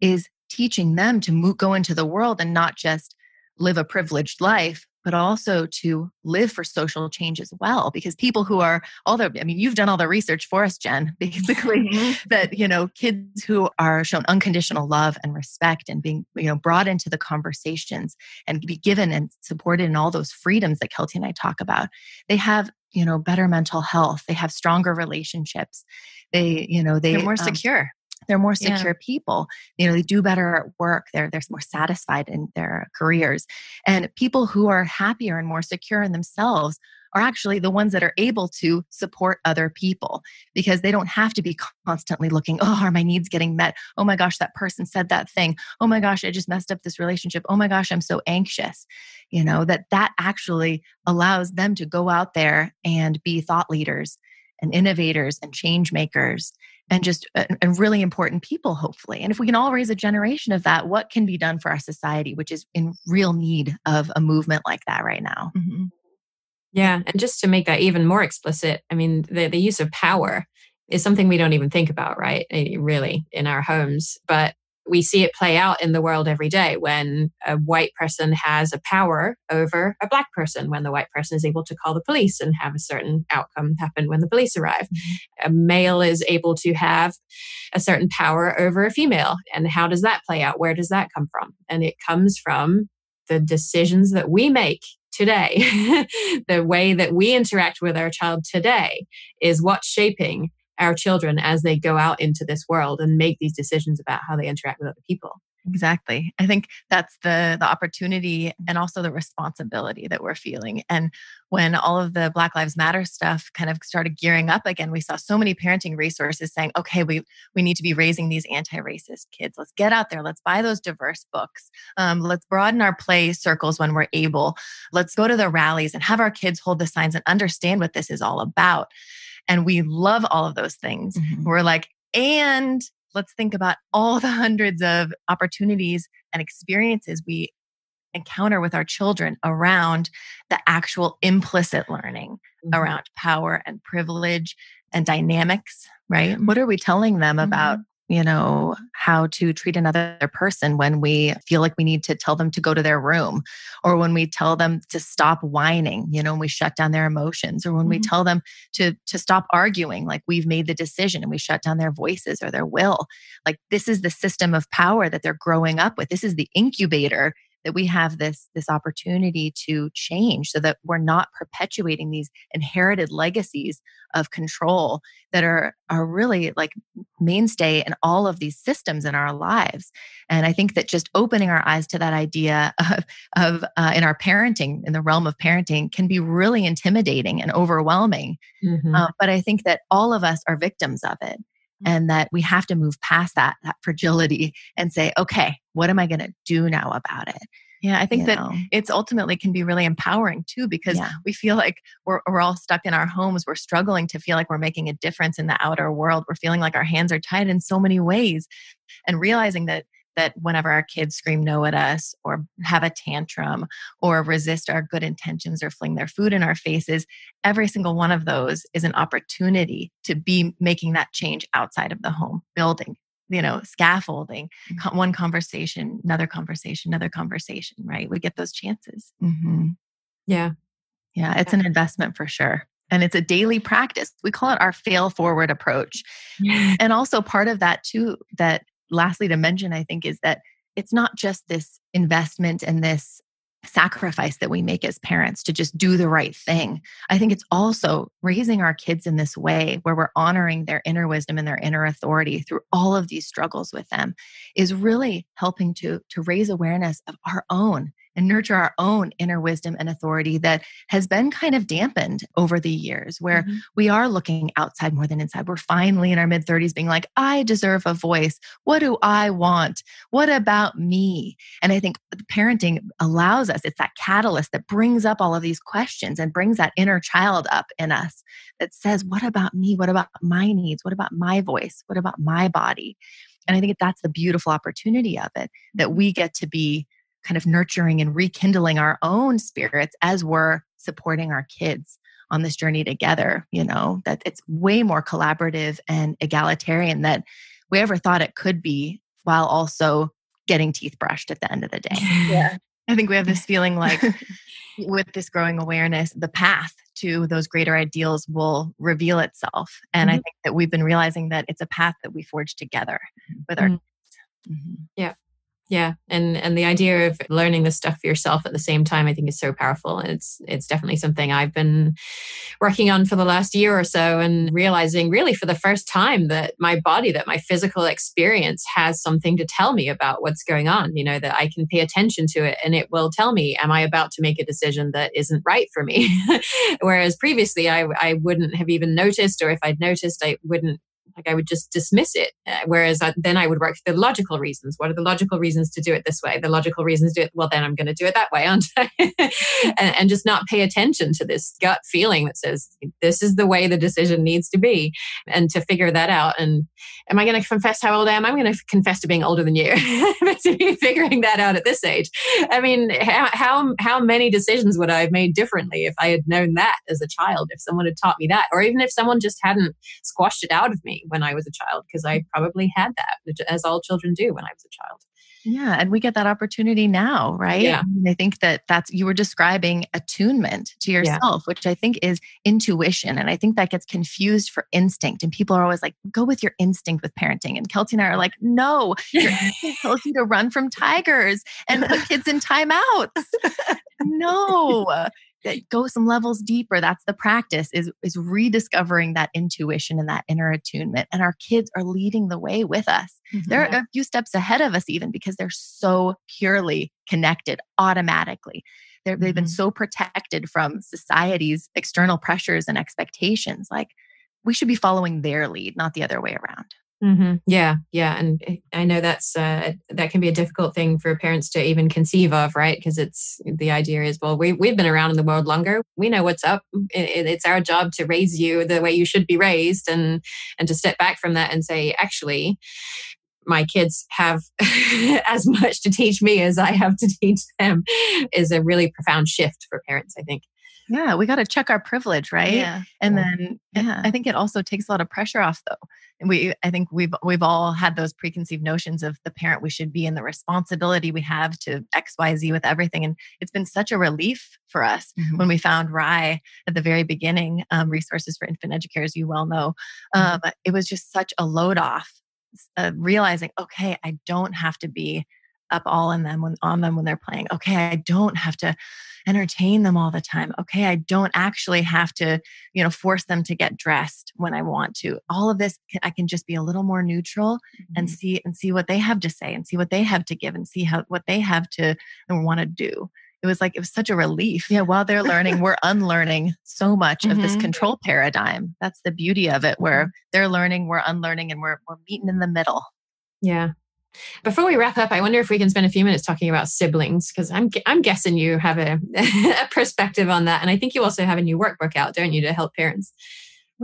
is teaching them to move, go into the world and not just live a privileged life, but also to live for social change as well. Because people who are all the, I mean, you've done all the research for us, Jen, basically, mm-hmm. that, you know, kids who are shown unconditional love and respect and being, you know, brought into the conversations and be given and supported in all those freedoms that Kelty and I talk about, they have you know better mental health they have stronger relationships they you know they are more um, secure they're more secure yeah. people you know they do better at work they're they're more satisfied in their careers and people who are happier and more secure in themselves are actually the ones that are able to support other people because they don't have to be constantly looking, oh, are my needs getting met? Oh my gosh, that person said that thing. Oh my gosh, I just messed up this relationship. Oh my gosh, I'm so anxious. You know, that that actually allows them to go out there and be thought leaders and innovators and change makers and just and really important people hopefully. And if we can all raise a generation of that what can be done for our society which is in real need of a movement like that right now? Mm-hmm. yeah and just to make that even more explicit i mean the, the use of power is something we don't even think about right eh, really in our homes. But we see it play out in the world every day when a white person has a power over a black person, when the white person is able to call the police and have a certain outcome happen when the police arrive. Mm-hmm. A male is able to have a certain power over a female. And how does that play out? Where does that come from? And it comes from the decisions that we make today. the way that we interact with our child today is what's shaping our children as they go out into this world and make these decisions about how they interact with other people. Exactly. I think that's the the opportunity and also the responsibility that we're feeling. And when all of the black lives matter stuff kind of started gearing up again we saw so many parenting resources saying okay we we need to be raising these anti-racist kids. Let's get out there. Let's buy those diverse books. Um, let's broaden our play circles when we're able. Let's go to the rallies and have our kids hold the signs and understand what this is all about and we love all of those things. Mm-hmm. We're like, and let's think about all the hundreds of opportunities and experiences we encounter with our children around the actual implicit learning mm-hmm. around power and privilege and dynamics, right? What are we telling them about mm-hmm you know, how to treat another person when we feel like we need to tell them to go to their room, or when we tell them to stop whining, you know, and we shut down their emotions, or when mm-hmm. we tell them to to stop arguing, like we've made the decision and we shut down their voices or their will. Like this is the system of power that they're growing up with. This is the incubator that we have this this opportunity to change so that we're not perpetuating these inherited legacies of control that are are really like mainstay in all of these systems in our lives and i think that just opening our eyes to that idea of, of uh, in our parenting in the realm of parenting can be really intimidating and overwhelming mm-hmm. uh, but i think that all of us are victims of it. And that we have to move past that that fragility and say okay what am i going to do now about it yeah, I think that know? it's ultimately can be really empowering too because yeah. we feel like we're, we're all stuck in our homes. We're struggling to feel like we're making a difference in the outer world. We're feeling like our hands are tied in so many ways. And realizing that that whenever our kids scream no at us or have a tantrum or resist our good intentions or fling their food in our faces, every single one of those is an opportunity to be making that change outside of the home, building you know scaffolding mm-hmm. one conversation another conversation another conversation right? We get those chances. Mm-hmm. yeah. Yeah it's an investment for sure and it's a daily practice. We call it our fail forward approach. And also part of that too that lastly to mention i think is that it's not just this investment and this sacrifice that we make as parents to just do the right thing. I think it's also raising our kids in this way where we're honoring their inner wisdom and their inner authority through all of these struggles with them is really helping to to raise awareness of our own and nurture our own inner wisdom and authority that has been kind of dampened over the years, where mm-hmm. we are looking outside more than inside. We're finally in our mid 30s being like, I deserve a voice. What do I want? What about me? And I think parenting allows us, it's that catalyst that brings up all of these questions and brings that inner child up in us that says, What about me? What about my needs? What about my voice? What about my body? And I think that's the beautiful opportunity of it that we get to be kind of nurturing and rekindling our own spirits as we're supporting our kids on this journey together, you know, that it's way more collaborative and egalitarian than we ever thought it could be while also getting teeth brushed at the end of the day. Yeah. I think we have this feeling like with this growing awareness, the path to those greater ideals will reveal itself. And mm-hmm. I think that we've been realizing that it's a path that we forge together with our mm-hmm. mm-hmm. Yeah yeah and and the idea of learning this stuff for yourself at the same time i think is so powerful. And it's it's definitely something i've been working on for the last year or so and realizing really for the first time that my body that my physical experience has something to tell me about what's going on you know that i can pay attention to it and it will tell me am i about to make a decision that isn't right for me? Whereas previously I, I wouldn't have even noticed or if i'd noticed i wouldn't like I would just dismiss it. Uh, whereas I, then I would work for the logical reasons. What are the logical reasons to do it this way? The logical reasons to do it. Well, then I'm going to do it that way, aren't I? and, and, just not pay attention to this gut feeling that says this is the way the decision needs to be, and to figure that out. And am I going to confess how old I am? I'm going to confess to being older than you. to be figuring that out at this age. I mean, how, how how many decisions would I have made differently if I had known that as a child? If someone had taught me that, or even if someone just hadn't squashed it out of me when I was a child because I mm. probably had that, as all children do when I was a child. Yeah, and we get that opportunity now, right? Yeah. And I think that that's you were describing attunement to yourself, yeah. which I think is intuition, and I think that gets confused for instinct. And people are always like, "Go with your instinct with parenting." And Kelty and I are like, "No, your instinct tells you to run from tigers and put kids in timeouts." no, go some levels deeper. That's the practice is is rediscovering that intuition and that inner attunement. And our kids are leading the way with us. Mm-hmm. they're a few steps ahead of us even because they're so purely connected automatically. They have been mm-hmm. so protected from society's external pressures and expectations. Like we should be following their lead not the other way around Mm-hmm. Yeah, yeah, and eh, I know that's uh, that can be a difficult thing for parents to even conceive of, right? Because it's the idea is, well, we we've been around in the world longer. We know what's up. It, it's our job to raise you the way you should be raised, and and to step back from that and say, actually, my kids have as much to teach me as I have to teach them, is a really profound shift for parents. I think. Yeah, we got to check our privilege, right? Yeah. And then yeah. I think it also takes a lot of pressure off though. And we I think we've we've all had those preconceived notions of the parent we should be and the responsibility we have to XYZ with everything. And it's been such a relief for us mm-hmm. when we found RIE at the very beginning, um, resources for infant educarers, you well know. Mm-hmm. Um, it was just such a load off, uh, realizing, okay, I don't have to be up all in them when on them when they're playing. Okay, I don't have to entertain them all the time. Okay, I don't actually have to, you know, force them to get dressed when I want to. All of this I can just be a little more neutral mm-hmm. and see and see what they have to say and see what they have to give and see how what they have to and want to do. It was like it was such a relief. Yeah, while they're learning, we're unlearning so much mm-hmm. of this mm-hmm. control paradigm. That's the beauty of it where they're learning, we're unlearning and we're we're meeting in the middle. Yeah. Before we wrap up, I wonder if we can spend a few minutes talking about siblings because I'm I'm guessing you have a, a perspective on that, and I think you also have a new workbook out, don't you, to help parents?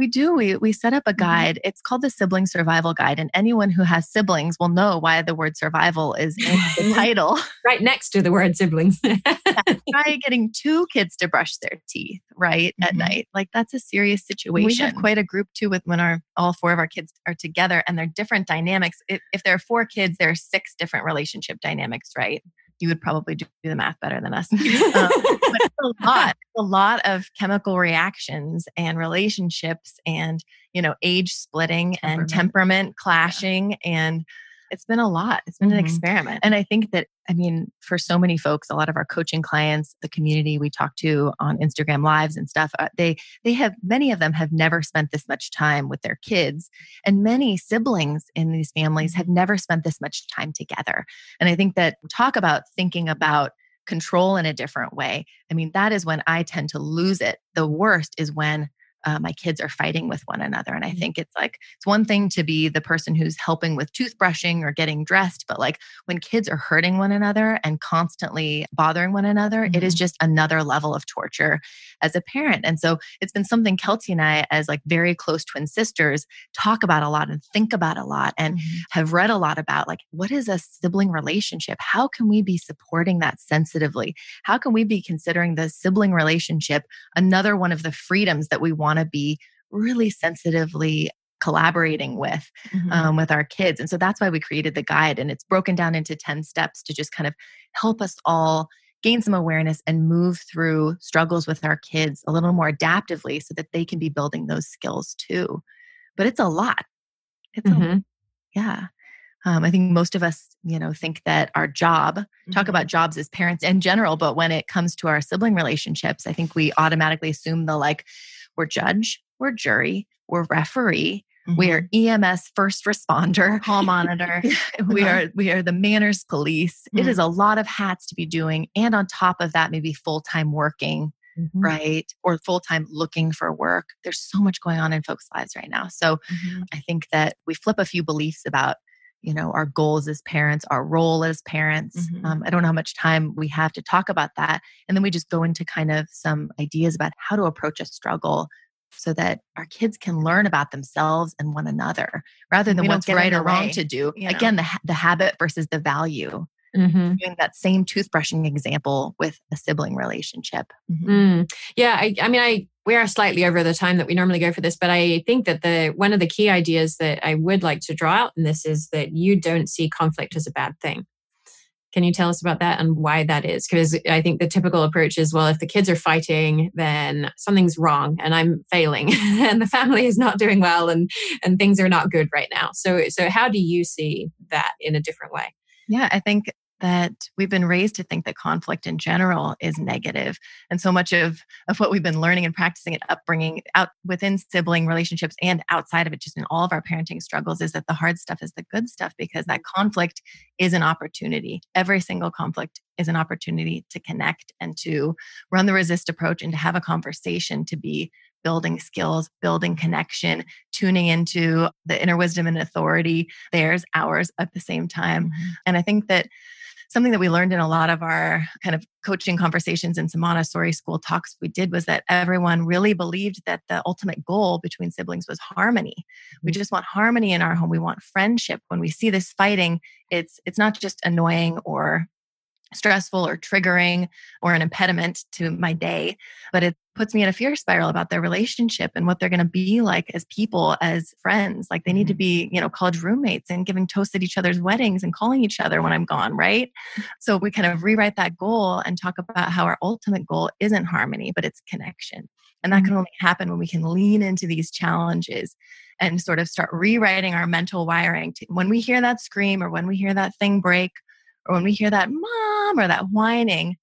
We do. We, we set up a mm-hmm. guide. Mm-hmm. It's called the Sibling Survival Guide. And anyone who has siblings will know why the word survival is in the title. Right next to the word siblings. Try getting two kids to brush their teeth, right, mm-hmm. at night. Like that's a serious situation. We have quite a group too with when our all four of our kids are together and they're different dynamics. If, if there are four kids, there are six different relationship dynamics, right? You would probably do the math better than us. um, but it's a lot, a lot of chemical reactions and relationships, and you know, age splitting temperament. and temperament clashing, yeah. and it's been a lot. It's been mm-hmm. an experiment. And I think that, I mean, for so many folks, a lot of our coaching clients, the community we talk to on Instagram lives and stuff, uh, they, they have, many of them have never spent this much time with their kids. And many siblings in these families have never spent this much time together. And I think that talk about thinking about control in a different way. I mean, that is when I tend to lose it. The worst is when uh, my kids are fighting with one another. And I mm-hmm. think it's like, it's one thing to be the person who's helping with toothbrushing or getting dressed, but like when kids are hurting one another and constantly bothering one another, mm-hmm. it is mm-hmm. just another level of torture. As a parent. And so it's been something Kelty and I, as like very close twin sisters, talk about a lot and think about a lot and mm-hmm. have read a lot about like, what is a sibling relationship? How can we be supporting that sensitively? How can we be considering the sibling relationship another one of the freedoms that we want to be really sensitively collaborating with mm-hmm. um, with our kids and so that's why we created the guide and it's broken down into 10 steps to just kind of help us all gain some awareness and move through struggles with our kids a little more adaptively so that they can be building those skills too. But it's a lot. It's mm-hmm. a, yeah. Um, I think most of us, you know, think that our job, mm-hmm. talk about jobs as parents in general, but when it comes to our sibling relationships, I think we automatically assume the like, we're judge, we're jury, we're referee, Mm-hmm. We are mm-hmm. EMS first responder, call monitor. we are we are the manners police. Mm-hmm. It is mm-hmm. a lot of hats to be doing, and on top of that, maybe full time working, mm-hmm. right, or full time looking for work. There's so much going on in folks' lives right now. So mm-hmm. I think that we flip a few beliefs about you know our goals as parents our role as parents um, i don't know how much time we have to talk about that and then we just go into kind of some ideas about how to approach a struggle so that our kids can learn about themselves and one another rather than what's right or wrong to do. You know? Again, the, the habit versus the value. Mm-hmm. Doing that same toothbrushing example with a sibling relationship. Mm-hmm. Mm. Yeah, I, I mean, I we are slightly over the time that we normally go for this, but I think that the one of the key ideas that I would like to draw out in this is that you don't see conflict as a bad thing. Can you tell us about that and why that is? Because I think the typical approach is well, if the kids are fighting, then something's wrong and I'm failing and the family is not doing well and, and things are not good right now. So, so how do you see that in a different way? Yeah, I think that we've been raised to think that conflict in general is negative and so much of of what we've been learning and practicing at upbringing out within sibling relationships and outside of it just in all of our parenting struggles is that the hard stuff is the good stuff because that conflict is an opportunity every single conflict is an opportunity to connect and to run the resist approach and to have a conversation to be building skills, building connection, tuning into the inner wisdom and authority, theirs, ours at the same time. Mm-hmm. And I think that something that we learned in a lot of our kind of coaching conversations and some Montessori school talks we did was that everyone really believed that the ultimate goal between siblings was harmony. We mm-hmm. just want harmony in our home. We want friendship. When we see this fighting, it's it's not just annoying or stressful or triggering or an impediment to my day, but it puts me in a fear spiral about their relationship and what they're going to be like as people, as friends. Like they need to mm-hmm. be, you know, college roommates and giving toast at each other's weddings and calling each other when I'm gone, right? So we kind of rewrite that goal and talk about how our ultimate goal isn't harmony, but it's connection. And that can mm-hmm. only happen when we can lean into these challenges and sort of start rewriting our mental wiring. To, when we hear that scream or when we hear that thing break, or when we hear that mom or that whining,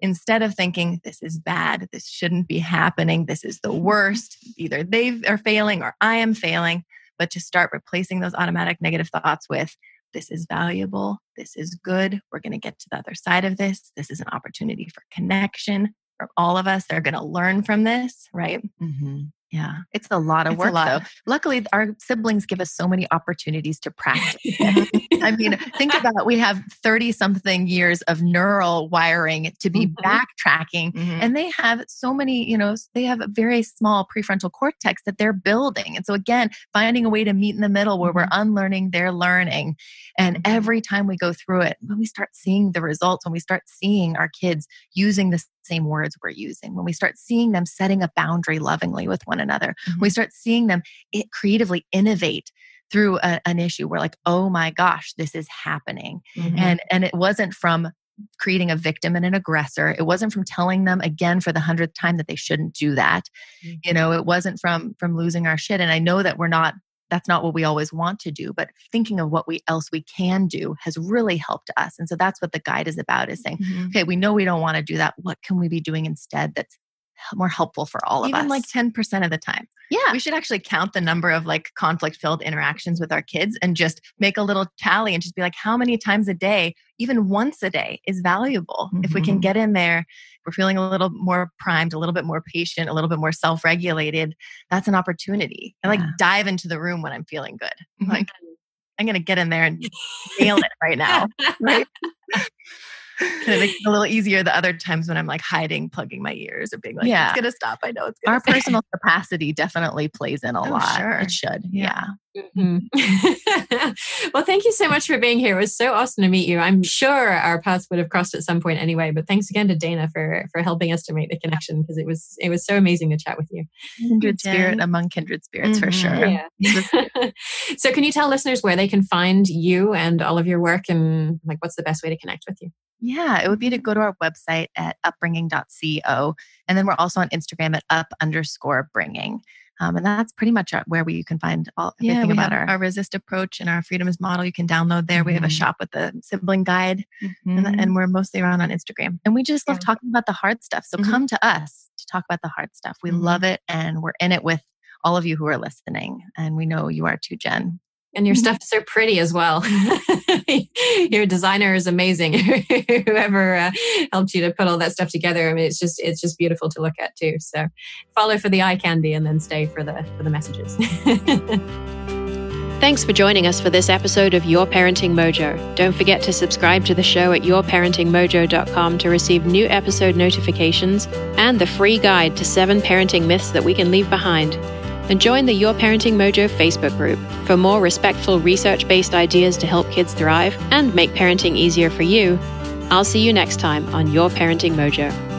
instead of thinking this is bad, this shouldn't be happening, this is the worst, either they are failing or I am failing, but to start replacing those automatic negative thoughts with this is valuable, this is good, we're going to get to the other side of this, this is an opportunity for connection for all of us. They're going to learn from this, right? Mm-hmm. Yeah, it's a lot of it's work lot. though. Luckily, our siblings give us so many opportunities to practice. I mean, think about we have 30 something years of neural wiring to be mm-hmm. backtracking, mm-hmm. and they have so many, you know, they have a very small prefrontal cortex that they're building. And so, again, finding a way to meet in the middle where mm-hmm. we're unlearning, they're learning. And mm-hmm. every time we go through it, when we start seeing the results, when we start seeing our kids using the same words we're using, when we start seeing them setting a boundary lovingly with one another, mm-hmm. we start seeing them it creatively innovate through a, an issue we're like oh my gosh this is happening mm-hmm. and and it wasn't from creating a victim and an aggressor it wasn't from telling them again for the hundredth time that they shouldn't do that mm-hmm. you know it wasn't from from losing our shit and i know that we're not that's not what we always want to do but thinking of what we else we can do has really helped us and so that's what the guide is about is saying mm-hmm. okay we know we don't want to do that what can we be doing instead that's more helpful for all of Even us. Even like 10% of the time. Yeah. We should actually count the number of like conflict filled interactions with our kids and just make a little tally and just be like, how many times a day, even once a day, is valuable. Mm-hmm. If we can mm-hmm. get in there, we're feeling a little more primed, a little bit more patient, a little bit more self regulated. That's an opportunity. I like dive into the room when I'm feeling good. I'm like, I'm going to get in there and nail it right now. Right. and it makes it a little easier the other times when I'm like hiding, plugging my ears, or being like, Yeah. it's gonna stop. I know it's gonna Our stop." personal capacity definitely plays in a Oh, lot. sure. It should. Yeah. Yeah. Mhm. well, thank you so much for being here. It was so awesome to meet you. I'm sure our paths would have crossed at some point anyway. But thanks again to Dana for for helping us to make the connection because it was it was so amazing to chat with you. Kindred Jen. spirit among kindred spirits for Mhm. sure. Yeah. so, can you tell listeners where they can find you and all of your work, and like what's the best way to connect with you? Yeah, it would be to go to our website at upbringing.co. And then we're also on Instagram at up underscore bringing. Um, and that's pretty much where we, you can find all everything about our. our, resist approach and our freedoms model. You can download there. We have a Mhm. shop with the sibling guide, and, Mhm. and we're mostly around on Instagram. And we just love Yeah. talking about the hard stuff. So Mhm. come to us to talk about the hard stuff. We Mhm. love it. And we're in it with all of you who are listening. And we know you are too, Jen. And your stuff is so pretty as well. your designer is amazing. Whoever uh, helped you to put all that stuff together, I mean, it's just it's just beautiful to look at too. So follow for the eye candy and then stay for the for the messages. Thanks for joining us for this episode of Your Parenting Mojo. Don't forget to subscribe to the show at yourparentingmojo.com to receive new episode notifications and the free guide to seven parenting myths that we can leave behind. And join the Your Parenting Mojo Facebook group for more respectful, research based ideas to help kids thrive and make parenting easier for you. I'll see you next time on Your Parenting Mojo.